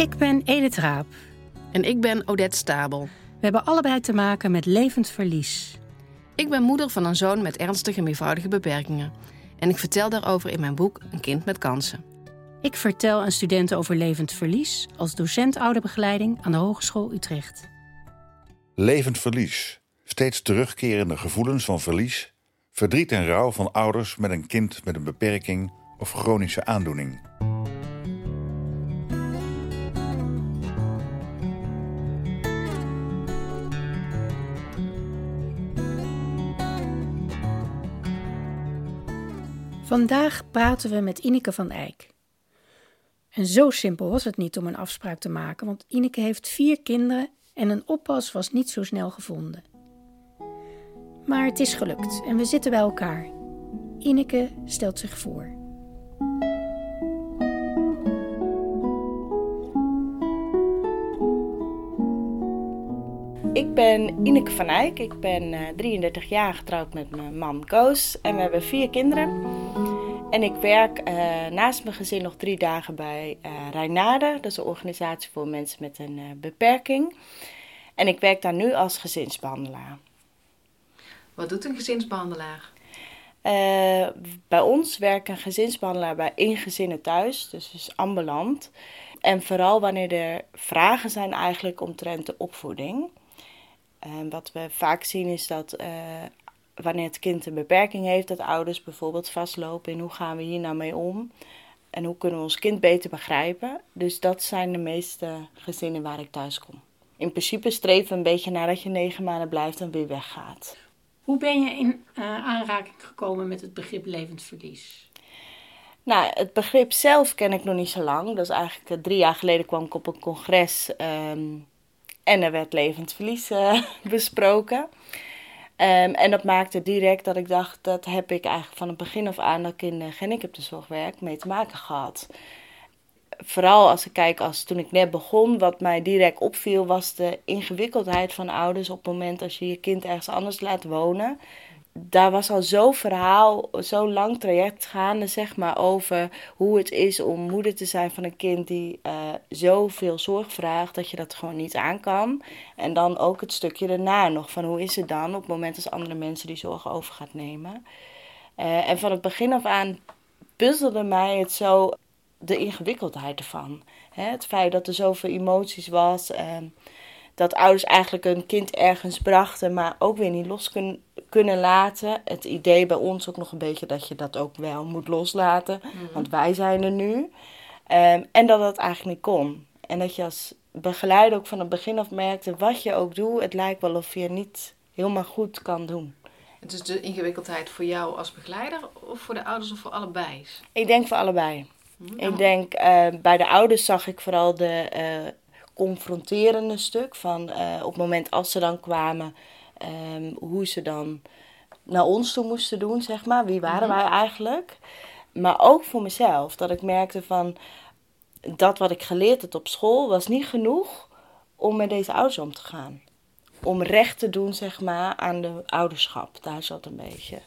Ik ben Edith Raap. En ik ben Odette Stabel. We hebben allebei te maken met levend verlies. Ik ben moeder van een zoon met ernstige en meervoudige beperkingen. En ik vertel daarover in mijn boek Een kind met kansen. Ik vertel aan studenten over levend verlies als docent ouderbegeleiding aan de Hogeschool Utrecht. Levend verlies. Steeds terugkerende gevoelens van verlies, verdriet en rouw van ouders met een kind met een beperking of chronische aandoening. Vandaag praten we met Ineke van Eyck. En zo simpel was het niet om een afspraak te maken, want Ineke heeft vier kinderen en een oppas was niet zo snel gevonden. Maar het is gelukt en we zitten bij elkaar. Ineke stelt zich voor. Ik ben Ineke van Eyck. Ik ben uh, 33 jaar getrouwd met mijn man Koos. En we hebben vier kinderen. En ik werk uh, naast mijn gezin nog drie dagen bij uh, Rijnade. Dat is een organisatie voor mensen met een uh, beperking. En ik werk daar nu als gezinsbehandelaar. Wat doet een gezinsbehandelaar? bij ons werkt een gezinsbehandelaar bij één gezinnen thuis. Dus is ambulant. En vooral wanneer er vragen zijn eigenlijk omtrent de opvoeding. En wat we vaak zien is dat wanneer het kind een beperking heeft, dat ouders bijvoorbeeld vastlopen in hoe gaan we hier nou mee om en hoe kunnen we ons kind beter begrijpen. Dus dat zijn de meeste gezinnen waar ik thuis kom. In principe streven we een beetje naar dat je negen maanden blijft en weer weggaat. Hoe ben je in uh, aanraking gekomen met het begrip levend verlies? Nou, het begrip zelf ken ik nog niet zo lang. Dat is eigenlijk uh, drie jaar geleden kwam ik op een congres um, en er werd levend verlies uh, besproken. Um, en dat maakte direct dat ik dacht, dat heb ik eigenlijk van het begin af aan dat ik in de gehandicaptenzorg werk mee te maken gehad. Vooral als ik kijk, als toen ik net begon, wat mij direct opviel, was de ingewikkeldheid van ouders op het moment als je je kind ergens anders laat wonen daar was al zo'n verhaal, zo'n lang traject gaande, zeg maar, over hoe het is om moeder te zijn van een kind die uh, zoveel zorg vraagt dat je dat gewoon niet aan kan. En dan ook het stukje daarna nog van hoe is het dan op het moment als andere mensen die zorg over gaat nemen. Uh, en van het begin af aan puzzelde mij het zo de ingewikkeldheid ervan. Hè? Het feit dat er zoveel emoties was. Uh, dat ouders eigenlijk een kind ergens brachten, maar ook weer niet los kunnen, kunnen laten. Het idee bij ons ook nog een beetje dat je dat ook wel moet loslaten, mhm. want wij zijn er nu. Um, en dat dat eigenlijk niet kon. En dat je als begeleider ook van het begin af merkte, wat je ook doet, het lijkt wel of je niet helemaal goed kan doen. Het is de ingewikkeldheid voor jou als begeleider of voor de ouders of voor allebei? Ik denk voor allebei. Mhm. Ik denk, uh, bij de ouders zag ik vooral de uh, confronterende stuk. Van uh, op het moment als ze dan kwamen, um, hoe ze dan naar ons toe moesten doen, zeg maar. Wie waren mhm. wij eigenlijk? Maar ook voor mezelf, dat ik merkte van dat wat ik geleerd had op school was niet genoeg om met deze ouders om te gaan. Om recht te doen, zeg maar, aan de ouderschap. Daar zat een beetje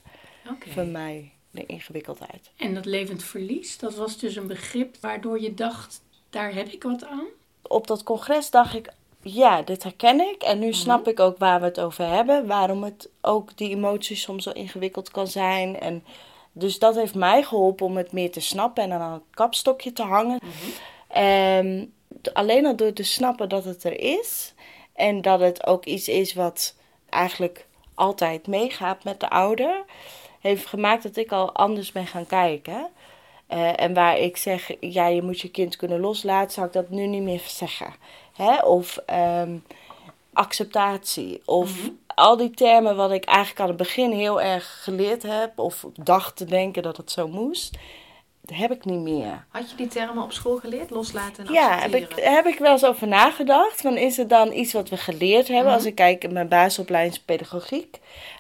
okay. voor mij de ingewikkeldheid. En dat levend verlies, dat was dus een begrip waardoor je dacht, daar heb ik wat aan? Op dat congres dacht ik, ja, dit herken ik. En nu mhm. snap ik ook waar we het over hebben. Waarom het ook die emoties soms zo ingewikkeld kan zijn. En dus dat heeft mij geholpen om het meer te snappen en aan een kapstokje te hangen. Mm alleen al door te snappen dat het er is. En dat het ook iets is wat eigenlijk altijd meegaat met de ouder. Heeft gemaakt dat ik al anders ben gaan kijken. Uh, en waar ik zeg, ja, je moet je kind kunnen loslaten, zou ik dat nu niet meer zeggen. Hè? Of um, acceptatie. Of mm -hmm. al die termen wat ik eigenlijk aan het begin heel erg geleerd heb. Of dacht te denken dat het zo moest. Dat heb ik niet meer. Had je die termen op school geleerd? Loslaten en accepteren? Ja, heb ik, heb ik wel eens over nagedacht. Van is het dan iets wat we geleerd hebben? Mm -hmm. Als ik kijk in mijn basisopleiding pedagogiek.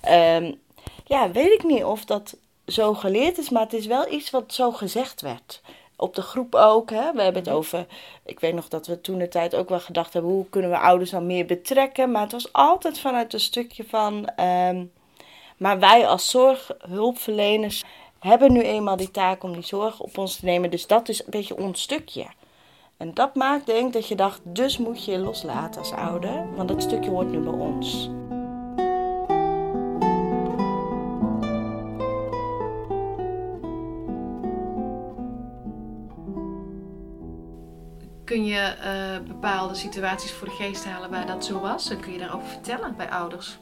Um, ja, weet ik niet of dat zo geleerd is, maar het is wel iets wat zo gezegd werd. Op de groep ook. Hè? We hebben het mhm. over. Ik weet nog dat we toen de tijd ook wel gedacht hebben: hoe kunnen we ouders dan meer betrekken? Maar het was altijd vanuit een stukje van. Um, maar wij als zorghulpverleners hebben nu eenmaal die taak om die zorg op ons te nemen. Dus dat is een beetje ons stukje. En dat maakt denk ik dat je dacht, dus moet je je loslaten als ouder, want dat stukje hoort nu bij ons. Kun je eh, bepaalde situaties voor de geest halen waar dat zo was? En kun je daarover vertellen bij ouders?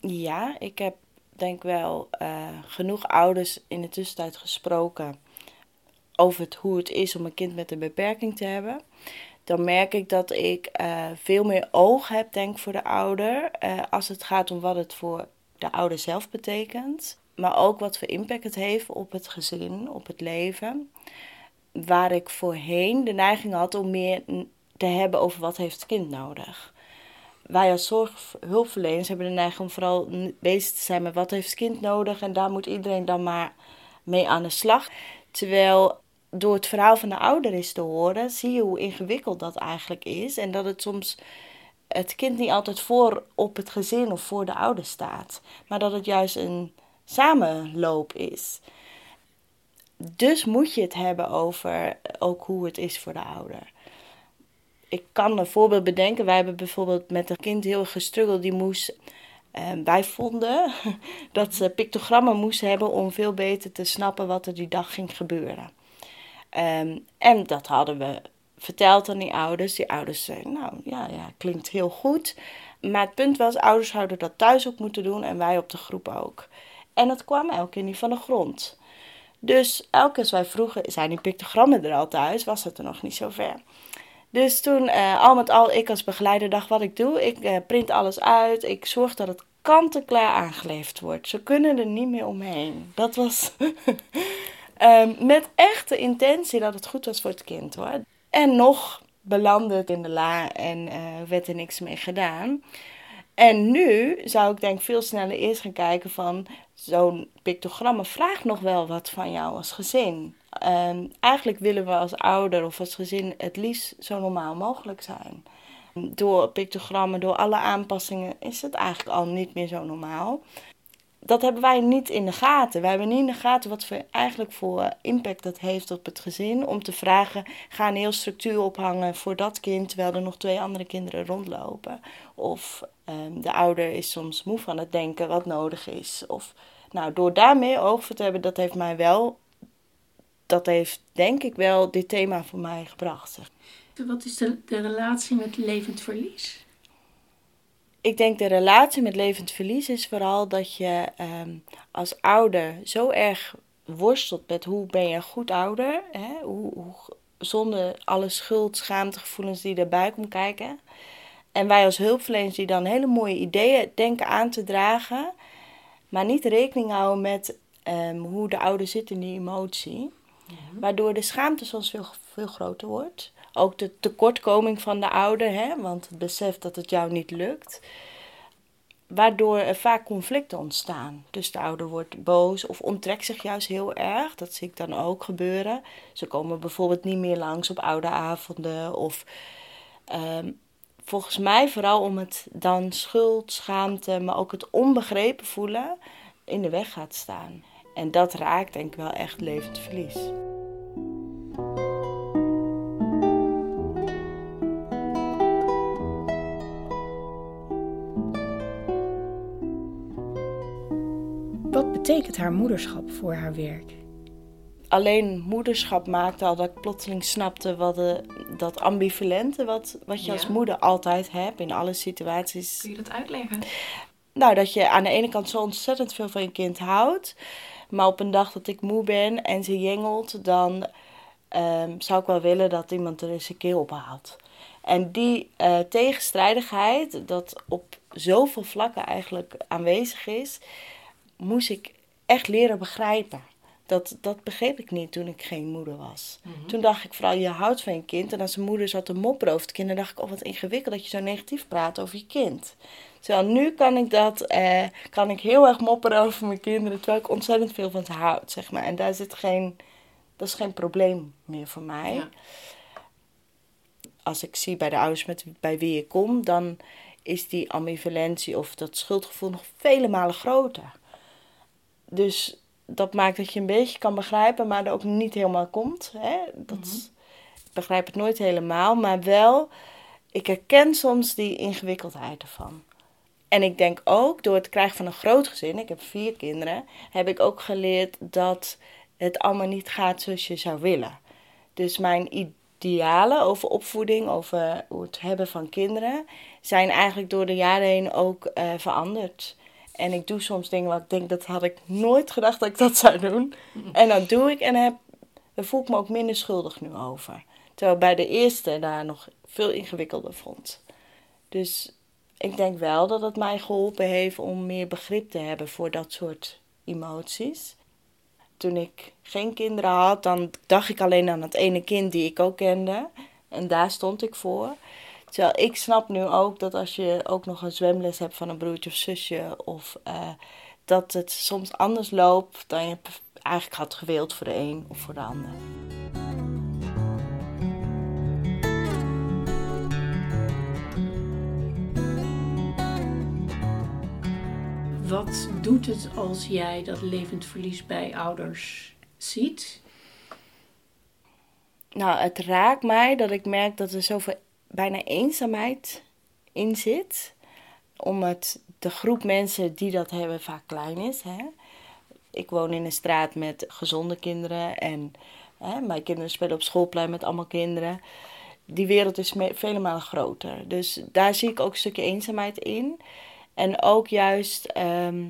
Ja, ik heb denk wel uh, genoeg ouders in de tussentijd gesproken over het, hoe het is om een kind met een beperking te hebben. Dan merk ik dat ik uh, veel meer oog heb, denk voor de ouder. Als het gaat om wat het voor de ouder zelf betekent. Maar ook wat voor impact het heeft op het gezin, op het leven. Waar ik voorheen de neiging had om meer te hebben over wat heeft het kind nodig wij als zorghulpverleners hebben de neiging om vooral bezig te zijn met wat heeft het kind nodig en daar moet iedereen dan maar mee aan de slag. Terwijl door het verhaal van de ouder is te horen, zie je hoe ingewikkeld dat eigenlijk is en dat het soms het kind niet altijd voor op het gezin of voor de ouder staat, maar dat het juist een samenloop is. Dus moet je het hebben over ook hoe het is voor de ouder ik kan een voorbeeld bedenken. Wij hebben bijvoorbeeld met een kind heel erg gestruggeld. Die moest, uh, wij vonden dat ze pictogrammen moest hebben om veel beter te snappen wat er die dag ging gebeuren. Um, en dat hadden we verteld aan die ouders. Die ouders zeiden, nou ja, ja, klinkt heel goed. Maar het punt was, ouders zouden dat thuis ook moeten doen en wij op de groep ook. En het kwam elke keer niet van de grond. Dus elke keer als wij vroegen, zijn die pictogrammen er al thuis? Was het er nog niet zo ver. Dus toen, uh, al met al, ik als begeleider dacht wat ik doe. Ik uh, print alles uit. Ik zorg dat het kant-en-klaar aangeleverd wordt. Ze kunnen er niet meer omheen. Dat was um, met echte intentie dat het goed was voor het kind hoor. En nog belandde het in de la en uh, werd er niks mee gedaan. En nu zou ik denk veel sneller eerst gaan kijken van zo'n pictogramma vraagt nog wel wat van jou als gezin. Um, eigenlijk willen we als ouder of als gezin het liefst zo normaal mogelijk zijn. Door pictogrammen, door alle aanpassingen is het eigenlijk al niet meer zo normaal. Dat hebben wij niet in de gaten. Wij hebben niet in de gaten wat voor, eigenlijk voor impact dat heeft op het gezin. Om te vragen, ga een heel structuur ophangen voor dat kind terwijl er nog twee andere kinderen rondlopen. Of um, de ouder is soms moe van het denken wat nodig is. Of, nou, door daar meer oog voor te hebben, dat heeft mij wel dat heeft denk ik wel dit thema voor mij gebracht. Wat is de, de relatie met levend verlies? Ik denk de relatie met levend verlies is vooral dat je um, als ouder zo erg worstelt met hoe ben je een goed ouder. Hè? Hoe, hoe, zonder alle schuld, schaamtegevoelens die erbij komen kijken. En wij als hulpverleners die dan hele mooie ideeën denken aan te dragen. Maar niet rekening houden met um, hoe de ouder zit in die emotie. Mhm. Waardoor de schaamte soms veel, veel groter wordt. Ook de tekortkoming van de ouder, hè, want het besef dat het jou niet lukt. Waardoor er vaak conflicten ontstaan. Dus de ouder wordt boos of onttrekt zich juist heel erg. Dat zie ik dan ook gebeuren. Ze komen bijvoorbeeld niet meer langs op oude avonden. Of um, volgens mij vooral om het dan schuld, schaamte, maar ook het onbegrepen voelen in de weg gaat staan. En dat raakt denk ik wel echt levend verlies. Betekent haar moederschap voor haar werk? Alleen moederschap maakte al dat ik plotseling snapte wat de, dat ambivalente, wat, wat je als moeder altijd hebt in alle situaties. Kun je dat uitleggen? Nou, dat je aan de ene kant zo ontzettend veel van je kind houdt. Maar op een dag dat ik moe ben en ze jengelt, dan um, zou ik wel willen dat iemand er eens een keer ophaalt. En die uh, tegenstrijdigheid, dat op zoveel vlakken eigenlijk aanwezig is, moest ik echt leren begrijpen. Dat, dat begreep ik niet toen ik geen moeder was. Mhm. Toen dacht ik vooral, je houdt van je kind. En als een moeder zat te mopperen over het kind, dan dacht ik, oh wat ingewikkeld dat je zo negatief praat over je kind. Terwijl nu kan ik dat, eh, kan ik heel erg mopperen over mijn kinderen, terwijl ik ontzettend veel van ze houd, zeg maar. En daar zit geen, dat is geen probleem meer voor mij. Ja. Als ik zie bij de ouders met, bij wie ik kom, dan is die ambivalentie of dat schuldgevoel nog vele malen groter. Dus dat maakt dat je een beetje kan begrijpen, maar er ook niet helemaal komt. Hè? Dat, mhm. begrijp het nooit helemaal, maar wel, ik herken soms die ingewikkeldheid ervan. En ik denk ook, door het krijgen van een groot gezin, ik heb vier kinderen, heb ik ook geleerd dat het allemaal niet gaat zoals je zou willen. Dus mijn idealen over opvoeding, over het hebben van kinderen, zijn eigenlijk door de jaren heen ook uh, veranderd. En ik doe soms dingen waar ik denk, dat had ik nooit gedacht dat ik dat zou doen. En dat doe ik en heb, daar voel ik me ook minder schuldig nu over. Terwijl bij de eerste daar nog veel ingewikkelder vond. Dus ik denk wel dat het mij geholpen heeft om meer begrip te hebben voor dat soort emoties. Toen ik geen kinderen had, dan dacht ik alleen aan het ene kind die ik ook kende. En daar stond ik voor. Terwijl ik snap nu ook dat als je ook nog een zwemles hebt van een broertje of zusje, of uh, dat het soms anders loopt dan je eigenlijk had gewild voor de een of voor de ander. Wat doet het als jij dat levend verlies bij ouders ziet? Nou, het raakt mij dat ik merk dat er zoveel bijna eenzaamheid in zit. Omdat de groep mensen die dat hebben vaak klein is. Hè? Ik woon in een straat met gezonde kinderen en hè, mijn kinderen spelen op schoolplein met allemaal kinderen. Die wereld is vele malen groter. Dus daar zie ik ook een stukje eenzaamheid in. En ook juist ehm,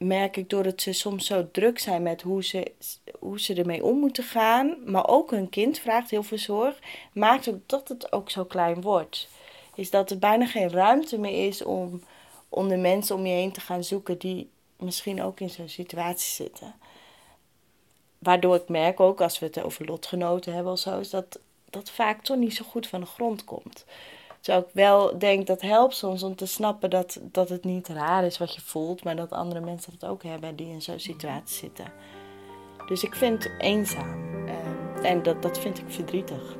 merk ik doordat ze soms zo druk zijn met hoe ze, hoe ze ermee om moeten gaan, maar ook hun kind vraagt heel veel zorg, maakt ook dat het ook zo klein wordt. Is dat er bijna geen ruimte meer is om, om de mensen om je heen te gaan zoeken die misschien ook in zo'n situatie zitten. Waardoor ik merk ook, als we het over lotgenoten hebben of zo, is dat dat vaak toch niet zo goed van de grond komt. Terwijl ik wel denk dat helpt soms om te snappen dat, dat het niet raar is wat je voelt, maar dat andere mensen dat ook hebben die in zo'n situatie zitten. Dus ik vind het eenzaam uh, en dat, dat vind ik verdrietig.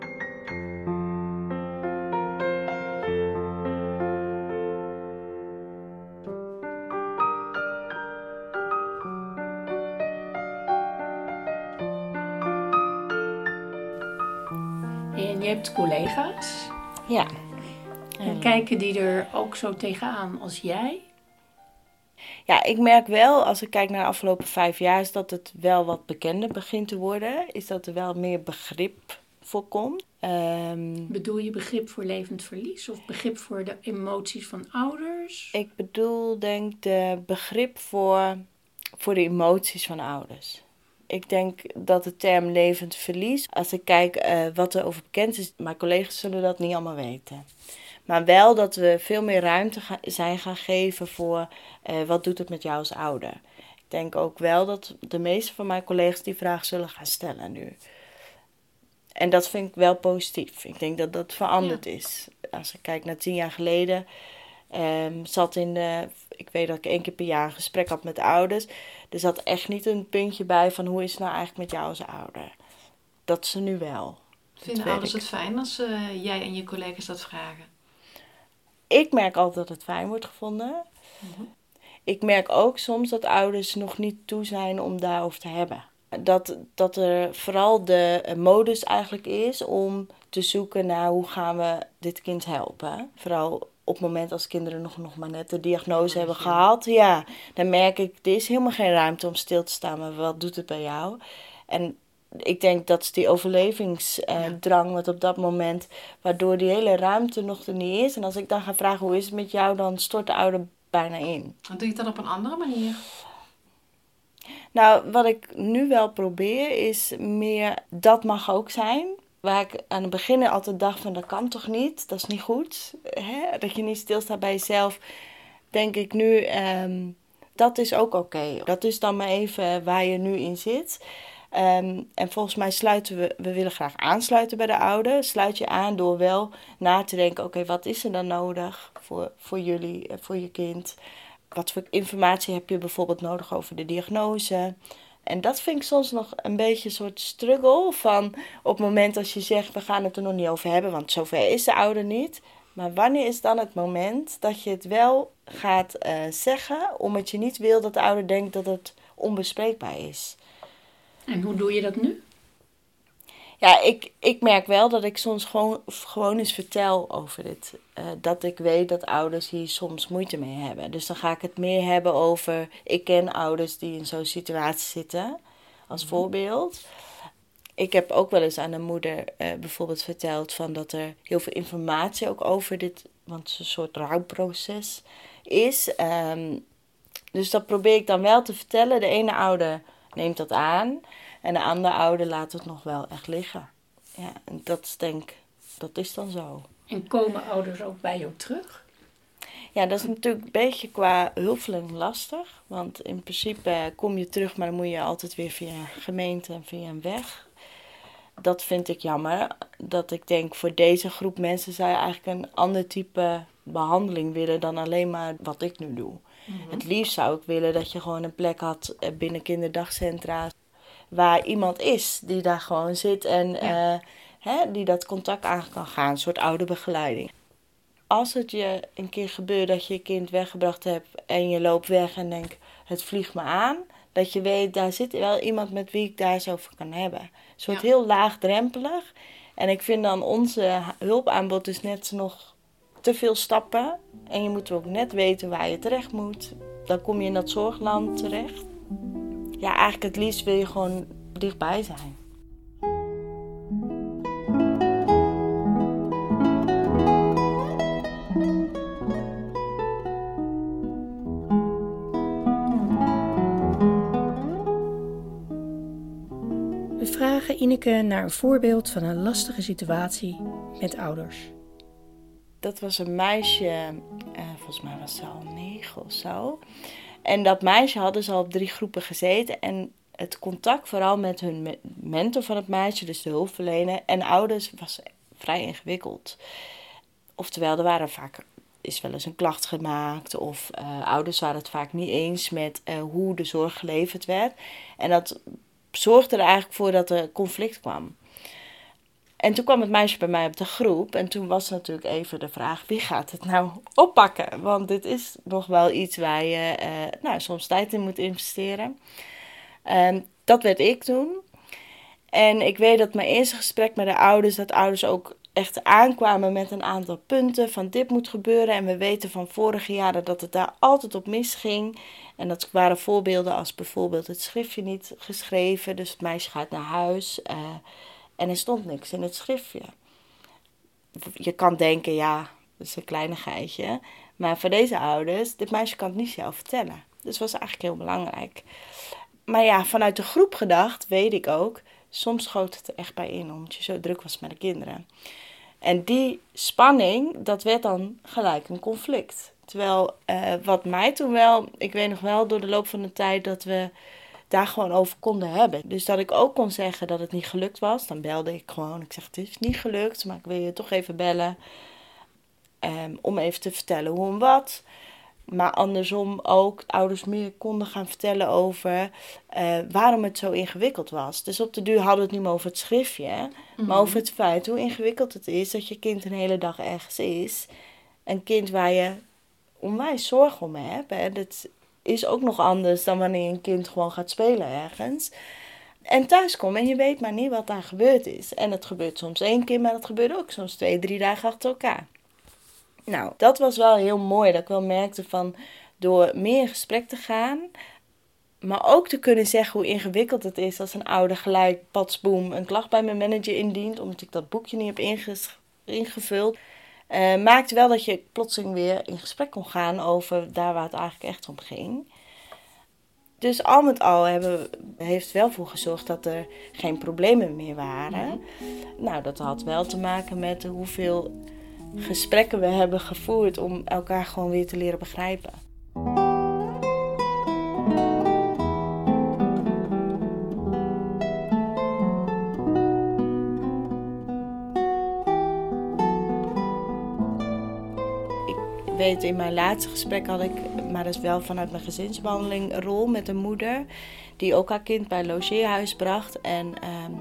En je hebt collega's? Ja. En kijken die er ook zo tegenaan als jij? Ja, ik merk wel, als ik kijk naar de afgelopen vijf jaar, is dat het wel wat bekender begint te worden. Is dat er wel meer begrip voor komt. Um, bedoel je begrip voor levend verlies of begrip voor de emoties van ouders? Ik bedoel, denk de begrip voor, voor de emoties van ouders. Ik denk dat de term levend verlies, als ik kijk uh, wat er over bekend is, mijn collega's zullen dat niet allemaal weten. Maar wel dat we veel meer ruimte zijn gaan geven voor uh, wat doet het met jou als ouder. Ik denk ook wel dat de meeste van mijn collega's die vraag zullen gaan stellen nu. En dat vind ik wel positief. Ik denk dat dat veranderd is. Als ik kijk naar tien jaar geleden, um, zat in de. Ik weet dat ik één keer per jaar een gesprek had met ouders. Er zat echt niet een puntje bij van hoe is het nou eigenlijk met jou als ouder. Dat ze nu wel. Vinden ouders het fijn als uh, jij en je collega's dat vragen? Ik merk altijd dat het fijn wordt gevonden. Mhm. Ik merk ook soms dat ouders nog niet toe zijn om daarover te hebben. Dat, dat er vooral de modus eigenlijk is om te zoeken naar hoe gaan we dit kind helpen. Vooral op het moment als kinderen nog, nog maar net de diagnose hebben gehad. Ja, dan merk ik, er is helemaal geen ruimte om stil te staan. Maar wat doet het bij jou? En ik denk dat is die overlevingsdrang wat op dat moment, waardoor die hele ruimte nog er niet is. En als ik dan ga vragen hoe is het met jou, dan stort de ouder bijna in. En doe je dat op een andere manier? Nou, wat ik nu wel probeer is meer, dat mag ook zijn. Waar ik aan het begin altijd dacht van dat kan toch niet, dat is niet goed. Hè? Dat je niet stilstaat bij jezelf, denk ik nu, um, dat is ook oké. Dat is dan maar even waar je nu in zit. Um, en volgens mij sluiten we, we willen graag aansluiten bij de ouder. Sluit je aan door wel na te denken: oké, wat is er dan nodig voor, voor jullie, eh, voor je kind? Wat voor informatie heb je bijvoorbeeld nodig over de diagnose? En dat vind ik soms nog een beetje een soort struggle van op het moment als je zegt: we gaan het er nog niet over hebben, want zover is de ouder niet. Maar wanneer is dan het moment dat je het wel gaat uh, zeggen, omdat je niet wil dat de ouder denkt dat het onbespreekbaar is? En hoe doe je dat nu? Ja, ik, ik merk wel dat ik soms gewoon, gewoon eens vertel over dit. Uh, dat ik weet dat ouders hier soms moeite mee hebben. Dus dan ga ik het meer hebben over. Ik ken ouders die in zo'n situatie zitten, als mhm. voorbeeld. Ik heb ook wel eens aan een moeder uh, bijvoorbeeld verteld van dat er heel veel informatie ook over dit, want het is een soort rouwproces is. Um, dus dat probeer ik dan wel te vertellen. De ene ouder neemt dat aan en de andere ouder laat het nog wel echt liggen. Ja, en dat is denk dat is dan zo. En komen ouders ook bij jou terug? Ja, dat is natuurlijk een beetje qua hulpverlening lastig. Want in principe kom je terug, maar dan moet je altijd weer via gemeente en via een weg. Dat vind ik jammer. Dat ik denk, voor deze groep mensen zou je eigenlijk een ander type behandeling willen dan alleen maar wat ik nu doe. Mhm. Het liefst zou ik willen dat je gewoon een plek had eh, binnen kinderdagcentra. Waar iemand is die daar gewoon zit en eh, hè, die dat contact aan kan gaan. Een soort oude begeleiding. Als het je een keer gebeurt dat je je kind weggebracht hebt en je loopt weg en denkt het vliegt me aan. Dat je weet, daar zit wel iemand met wie ik daar zo over kan hebben. Een soort heel laagdrempelig. En ik vind dan onze hulpaanbod dus net nog te veel stappen. En je moet ook net weten waar je terecht moet. Dan kom je in dat zorgland terecht. Ja, eigenlijk het liefst wil je gewoon dichtbij zijn. We vragen Ineke naar een voorbeeld van een lastige situatie met ouders dat was een meisje, uh, volgens mij was ze al negen of zo. En dat meisje hadden ze al op drie groepen gezeten. En het contact vooral met hun mentor van het meisje, dus de hulpverlener, en ouders was vrij ingewikkeld. Oftewel, er waren vaak is wel eens een klacht gemaakt. Of uh, ouders waren het vaak niet eens met uh, hoe de zorg geleverd werd. En dat zorgde er eigenlijk voor dat er conflict kwam. En toen kwam het meisje bij mij op de groep. En toen was natuurlijk even de vraag: wie gaat het nou oppakken? Want dit is nog wel iets waar je uh, nou, soms tijd in moet investeren. Um, dat werd ik toen. En ik weet dat mijn eerste gesprek met de ouders, dat ouders ook echt aankwamen met een aantal punten van dit moet gebeuren. En we weten van vorige jaren dat het daar altijd op misging. En dat waren voorbeelden als bijvoorbeeld het schriftje niet geschreven, dus het meisje gaat naar huis. Uh, en er stond niks in het schriftje. Je kan denken, ja, dat is een kleinigheidje. Maar voor deze ouders, dit meisje kan het niet zelf vertellen. Dus dat was eigenlijk heel belangrijk. Maar ja, vanuit de groep gedacht, weet ik ook, soms schoot het er echt bij in, omdat je zo druk was met de kinderen. En die spanning, dat werd dan gelijk een conflict. Terwijl uh, wat mij toen wel, ik weet nog wel door de loop van de tijd dat we daar gewoon over konden hebben. Dus dat ik ook kon zeggen dat het niet gelukt was. Dan belde ik gewoon. Ik zeg, het is niet gelukt, maar ik wil je toch even bellen. Um, om even te vertellen hoe en wat. Maar andersom ook ouders meer konden gaan vertellen over uh, waarom het zo ingewikkeld was. Dus op de duur hadden we het niet meer over het schriftje, maar mhm. over het feit hoe ingewikkeld het is dat je kind een hele dag ergens is. Een kind waar je onwijs zorg om hebt. Hè. Dat, is ook nog anders dan wanneer een kind gewoon gaat spelen ergens. En thuis komen en je weet maar niet wat daar gebeurd is. En het gebeurt soms één keer, maar het gebeurt ook soms twee, drie dagen achter elkaar. Nou, dat was wel heel mooi. Dat ik wel merkte van door meer in gesprek te gaan. Maar ook te kunnen zeggen hoe ingewikkeld het is als een ouder gelijk, patsboom, een klacht bij mijn manager indient. Omdat ik dat boekje niet heb ingevuld. Uh, maakte wel dat je plotseling weer in gesprek kon gaan over daar waar het eigenlijk echt om ging. Dus al met al hebben, heeft wel voor gezorgd dat er geen problemen meer waren. Nou, dat had wel te maken met hoeveel gesprekken we hebben gevoerd om elkaar gewoon weer te leren begrijpen. Weet, in mijn laatste gesprek had ik, maar dat is wel vanuit mijn gezinsbehandeling, een rol met een moeder. Die ook haar kind bij een logeerhuis bracht. En ehm,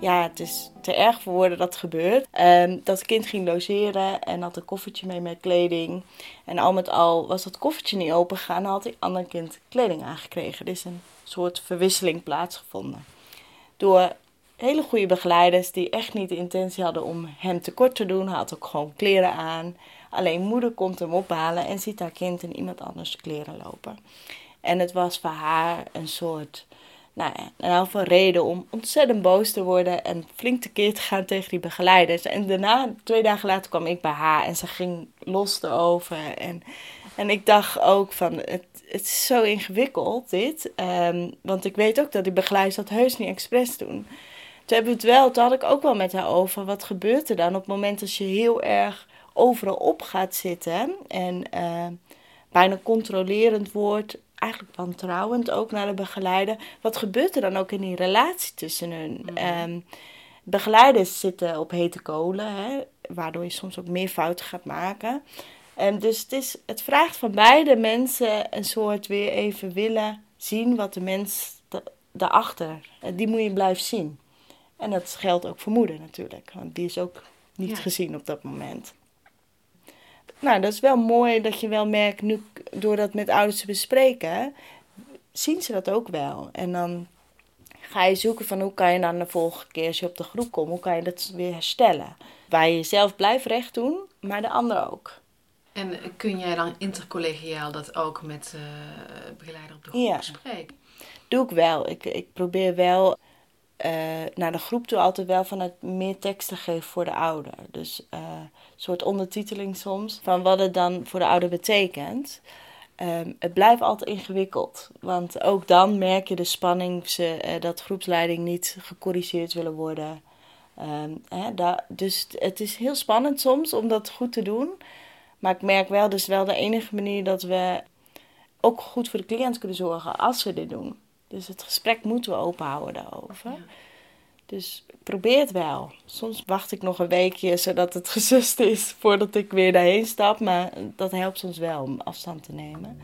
ja, het is te erg voor woorden dat gebeurt. Um, dat kind ging logeren en had een koffertje mee met kleding. En al met al was dat koffertje niet open gegaan, had ik ander kind kleding aangekregen. Er is een soort verwisseling plaatsgevonden. Door hele goede begeleiders die echt niet de intentie hadden om hem tekort te doen. Had ook gewoon kleren aan. Alleen moeder komt hem ophalen en ziet haar kind in iemand anders kleren lopen. En het was voor haar een soort, nou ja, een van reden om ontzettend boos te worden en flink tekeer te gaan tegen die begeleiders. En daarna, twee dagen later, kwam ik bij haar en ze ging los erover. En, en ik dacht ook van, het, het is zo ingewikkeld dit. Ehm, want ik weet ook dat die begeleiders dat heus niet expres doen. Toen hebben we het wel, toen had ik ook wel met haar over, wat gebeurt er dan op het moment als je heel erg overal op gaat zitten en uh, bijna controlerend wordt, eigenlijk wantrouwend ook naar de begeleider. Wat gebeurt er dan ook in die relatie tussen hun? Mm. begeleiders zitten op hete kolen, hè, waardoor je soms ook meer fouten gaat maken. En dus het, is, het vraagt van beide mensen een soort weer even willen zien wat de mens daarachter, die moet je blijven zien. En dat geldt ook voor moeder natuurlijk, want die is ook niet gezien op dat moment. Nou, dat is wel mooi dat je wel merkt, nu door dat met ouders te bespreken, zien ze dat ook wel. En dan ga je zoeken van hoe kan je dan de volgende keer als je op de groep komt, hoe kan je dat weer herstellen. Waar je jezelf blijft recht doen, maar de ander ook. En kun jij dan intercollegiaal dat ook met uh, begeleider op de groep ja. bespreken? Doe ik wel. Ik, ik probeer wel uh, naar de groep toe altijd wel vanuit meer tekst te geven voor de ouder. Dus uh, een soort ondertiteling soms van wat het dan voor de ouder betekent. Um, het blijft altijd ingewikkeld, want ook dan merk je de spanning, ze, uh, dat groepsleiding niet gecorrigeerd willen worden. Um, hè, dus het is heel spannend soms om dat goed te doen. Maar ik merk wel, dus wel de enige manier dat we ook goed voor de cliënt kunnen zorgen als we dit doen. Dus het gesprek moeten we open houden daarover. Dus probeer het wel. Soms wacht ik nog een weekje zodat het gesust is voordat ik weer daarheen stap. Maar dat helpt soms wel om afstand te nemen.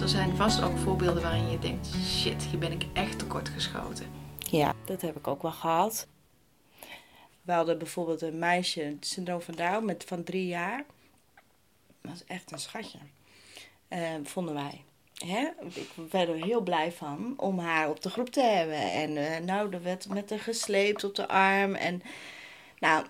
Er zijn vast ook voorbeelden waarin je denkt: shit, hier ben ik echt tekort geschoten. Ja, dat heb ik ook wel gehad. We hadden bijvoorbeeld een meisje, het syndroom van Down, met, van drie jaar. Dat was echt een schatje, uh, vonden wij. Hè? Ik werd er heel blij van om haar op de groep te hebben. En uh, nou, er werd met haar gesleept op de arm. En nou,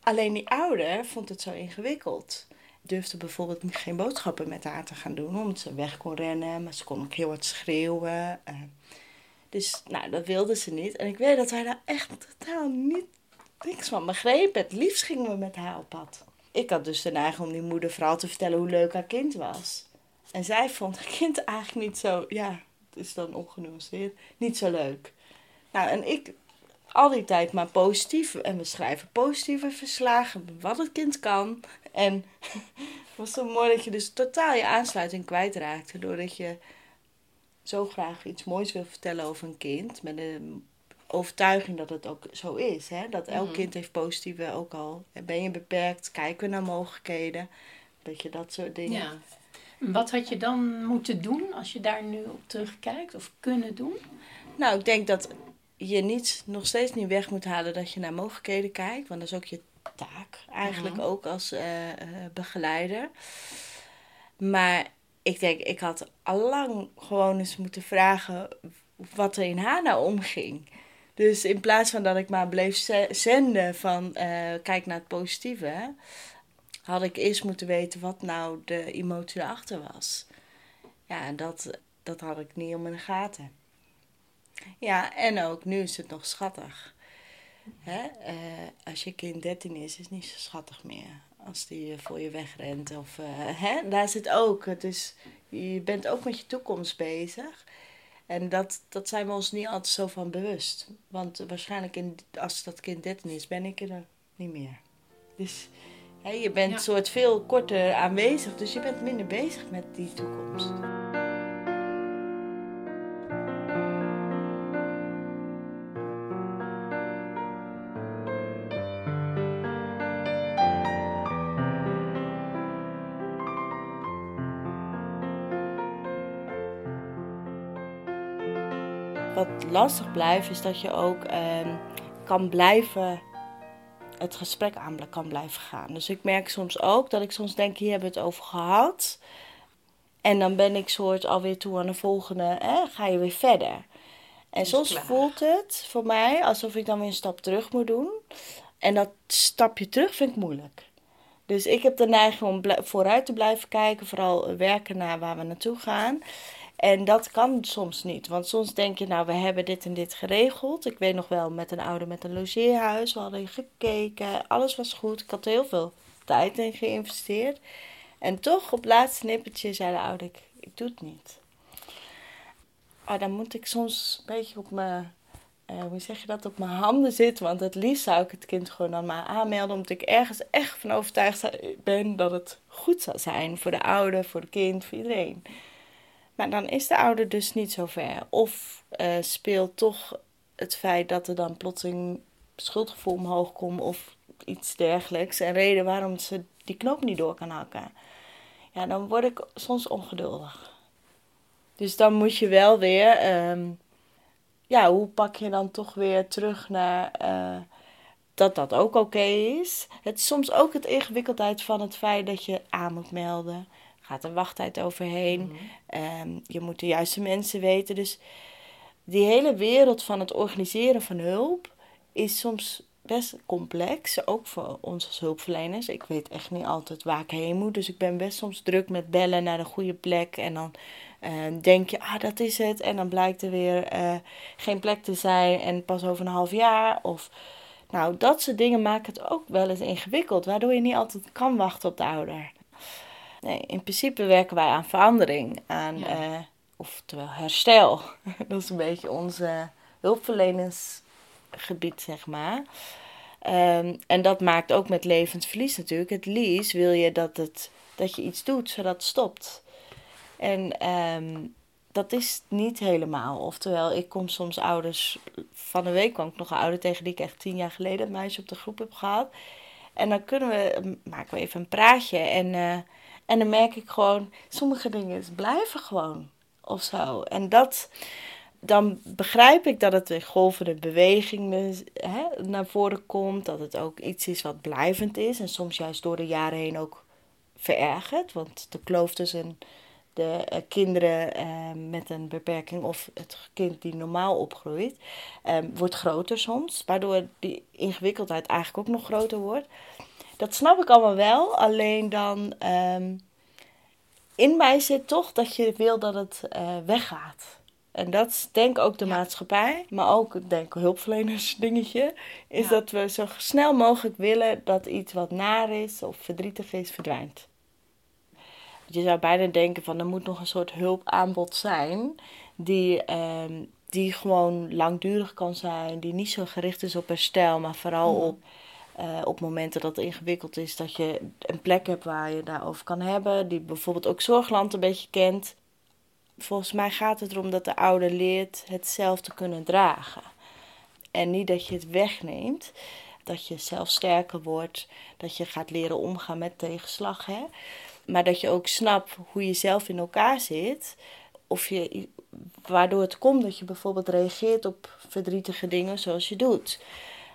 alleen die ouder vond het zo ingewikkeld. Durfde bijvoorbeeld geen boodschappen met haar te gaan doen, omdat ze weg kon rennen. Maar ze kon ook heel wat schreeuwen. Uh, dus nou, dat wilde ze niet. En ik weet dat wij daar echt totaal niet niks van begrepen. Het liefst gingen we met haar op pad. Ik had dus de neiging om die moeder vooral te vertellen hoe leuk haar kind was. En zij vond haar kind eigenlijk niet zo, ja, het is dan ongenuanceerd, niet zo leuk. Nou, en ik al die tijd maar positief. En we schrijven positieve verslagen, wat het kind kan. En het was zo mooi dat je dus totaal je aansluiting kwijtraakte. Doordat je zo graag iets moois wil vertellen over een kind. Met een overtuiging dat het ook zo is. Hè? Dat elk mhm. kind heeft positieve, ook al ben je beperkt, kijken we naar mogelijkheden. Dat je dat soort dingen. Ja. Wat had je dan moeten doen als je daar nu op terugkijkt of kunnen doen? Nou, ik denk dat je niet, nog steeds niet weg moet halen dat je naar mogelijkheden kijkt. Want dat is ook je taak eigenlijk ook als uh, begeleider. Maar ik denk, ik had allang gewoon eens moeten vragen wat er in haar nou omging. Dus in plaats van dat ik maar bleef zenden van uh, kijk naar het positieve, had ik eerst moeten weten wat nou de emotie erachter was. Ja, en dat, dat had ik niet om in de gaten. Ja, en ook nu is het nog schattig. Hè? Uh, als je kind 13 is, is het niet zo schattig meer. Als die voor je wegrent. Of, uh, hè? Daar zit ook. Is, je bent ook met je toekomst bezig. En dat, dat zijn we ons niet altijd zo van bewust. Want waarschijnlijk in, als dat kind 13 is, ben ik er niet meer. Dus hè, je bent soort veel korter aanwezig, dus je bent minder bezig met die toekomst. Lastig blijft, is dat je ook ehm, kan blijven, het gesprek aan kan blijven gaan. Dus ik merk soms ook dat ik soms denk, hier hebben we het over gehad. En dan ben ik soort alweer toe aan de volgende, hè, ga je weer verder. En soms voelt het voor mij alsof ik dan weer een stap terug moet doen. En dat stapje terug vind ik moeilijk. Dus ik heb de neiging om vooruit te blijven kijken, vooral werken naar waar we naartoe gaan. En dat kan soms niet, want soms denk je, nou, we hebben dit en dit geregeld. Ik weet nog wel, met een ouder met een logeerhuis, we hadden gekeken, alles was goed. Ik had heel veel tijd in geïnvesteerd. En toch, op laatste nippertje, zei de ouder, ik, doe het niet. Oh, dan moet ik soms een beetje op mijn, uh, hoe zeg je dat, op mijn handen zitten. Want het liefst zou ik het kind gewoon dan maar aanmelden. Omdat ik ergens echt van overtuigd ben dat het goed zal zijn. Voor de ouder, voor het kind, voor iedereen. Maar dan is de ouder dus niet zo ver. Of uh, speelt toch het feit dat er dan plotseling schuldgevoel omhoog komt of iets dergelijks. Een reden waarom ze die knoop niet door kan hakken. Ja, dan word ik soms ongeduldig. Dus dan moet je wel weer, ehm, ja, hoe pak je dan toch weer terug naar uh, dat dat ook oké is. Het is soms ook het ingewikkeldheid van het feit dat je aan moet melden. Gaat een wachttijd overheen. Mhm. Ehm, je moet de juiste mensen weten. Dus die hele wereld van het organiseren van hulp is soms best complex, ook voor ons als hulpverleners. Ik weet echt niet altijd waar ik heen moet, dus ik ben best soms druk met bellen naar de goede plek. En dan uh, denk je, ah, dat is het. En dan blijkt er weer uh, geen plek te zijn en pas over een half jaar. Of, nou, dat soort dingen maken het ook wel eens ingewikkeld, waardoor je niet altijd kan wachten op de ouder. Nee, in principe werken wij aan verandering, aan, ja. uh, oftewel herstel. dat is een beetje onze hulpverleners gebied, zeg maar. Um, en dat maakt ook met levensverlies natuurlijk. Het liefst wil je dat, het, dat je iets doet zodat het stopt. En um, dat is niet helemaal. Oftewel, ik kom soms ouders. Van de week kwam ik nog een ouder tegen die ik echt tien jaar geleden een meisje op de groep heb gehad. En dan kunnen we, maken we even een praatje. En, uh, en dan merk ik gewoon, sommige dingen blijven gewoon. Of zo. En dat dan begrijp ik dat het een golvende beweging hè, naar voren komt. Dat het ook iets is wat blijvend is. En soms juist door de jaren heen ook verergert. Want de kloof tussen de uh, kinderen uh, met een beperking of het kind die normaal opgroeit, uh, wordt groter soms. Waardoor die ingewikkeldheid eigenlijk ook nog groter wordt. Dat snap ik allemaal wel. Alleen dan ehm, in mij zit toch dat je wil dat het eh, weggaat. En dat is denk ook de maatschappij, maar ook denk hulpverleners dingetje, is dat we zo snel mogelijk willen dat iets wat naar is of verdrietig is, verdwijnt. Je zou bijna denken van er moet nog een soort hulpaanbod zijn die, ehm, die gewoon langdurig kan zijn, die niet zo gericht is op herstel, maar vooral op, uh, op momenten dat het ingewikkeld is, dat je een plek hebt waar je daarover kan hebben, die bijvoorbeeld ook Zorgland een beetje kent volgens mij gaat het erom dat de ouder leert het zelf te kunnen dragen. En niet dat je het wegneemt, dat je zelf sterker wordt, dat je gaat leren omgaan met tegenslag. Hè? Maar dat je ook snapt hoe je zelf in elkaar zit. Of je, waardoor het komt dat je bijvoorbeeld reageert op verdrietige dingen zoals je doet.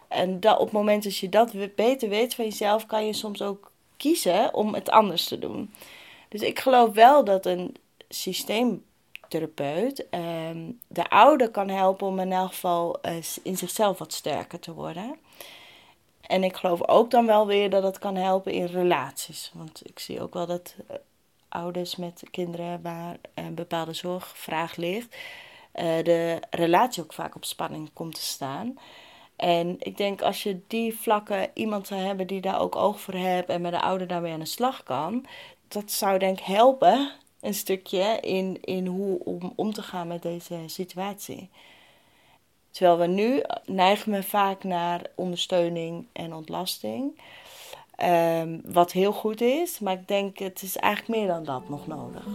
En dat, op het moment dat je dat beter weet van jezelf, kan je soms ook kiezen om het anders te doen. Dus ik geloof wel dat een systeem therapeut um, de ouder kan helpen om in elk geval uh, in zichzelf wat sterker te worden. En ik geloof ook dan wel weer dat het kan helpen in relaties. Want ik zie ook wel dat uh, ouders met kinderen waar een bepaalde zorgvraag ligt, de relatie ook vaak op spanning komt te staan. En ik denk als je die vlakken iemand zou hebben die daar ook oog voor hebt en met de ouder daarmee aan de slag kan, dat zou denk ik helpen een stukje in, in hoe om om te gaan met deze situatie. Terwijl we nu neigen we vaak naar ondersteuning en ontlasting. Um, wat heel goed is, maar ik denk het is eigenlijk meer dan dat nog nodig.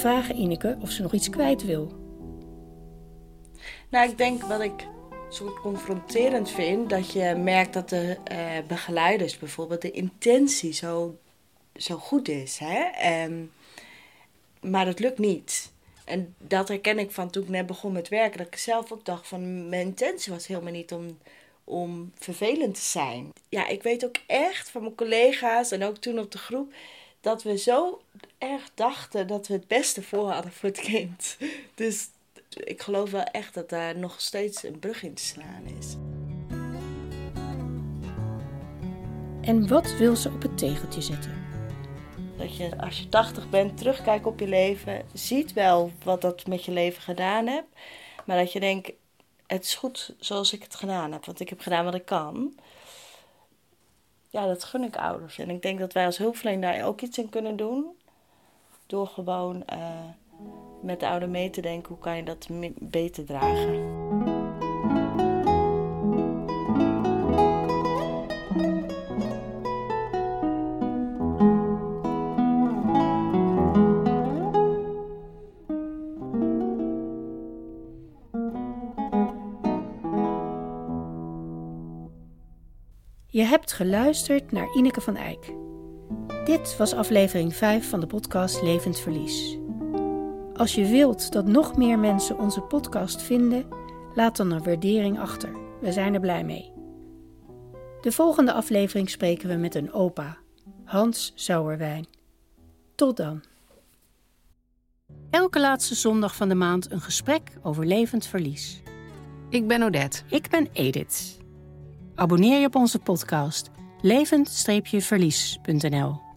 Vragen Ineke of ze nog iets kwijt wil. Nou, ik denk wat ik soort confronterend vind, dat je merkt dat de uh, begeleiders bijvoorbeeld de intentie zo, zo goed is. Hè? En, maar het lukt niet. En dat herken ik van toen ik net begon met werken. Dat ik zelf ook dacht van mijn intentie was helemaal niet om, om vervelend te zijn. Ja, ik weet ook echt van mijn collega's en ook toen op de groep. Dat we zo erg dachten dat we het beste voor hadden voor het kind. Dus ik geloof wel echt dat daar nog steeds een brug in te slaan is. En wat wil ze op het tegeltje zetten? Dat je als je 80 bent, terugkijkt op je leven, ziet wel wat dat met je leven gedaan hebt. Maar dat je denkt, het is goed zoals ik het gedaan heb, want ik heb gedaan wat ik kan. Ja, dat gun ik ouders. En ik denk dat wij als hulpverlener daar ook iets in kunnen doen. Door gewoon uh, met de ouder mee te denken, hoe kan je dat beter dragen. Je hebt geluisterd naar Ineke van Eyck. Dit was aflevering 5 van de podcast Levend Verlies. Als je wilt dat nog meer mensen onze podcast vinden, laat dan een waardering achter. We zijn er blij mee. De volgende aflevering spreken we met een opa, Hans Sauerwijn. Tot dan. Elke laatste zondag van de maand een gesprek over levend verlies. Ik ben Odette. Ik ben Edith. Abonneer je op onze podcast levend-verlies.nl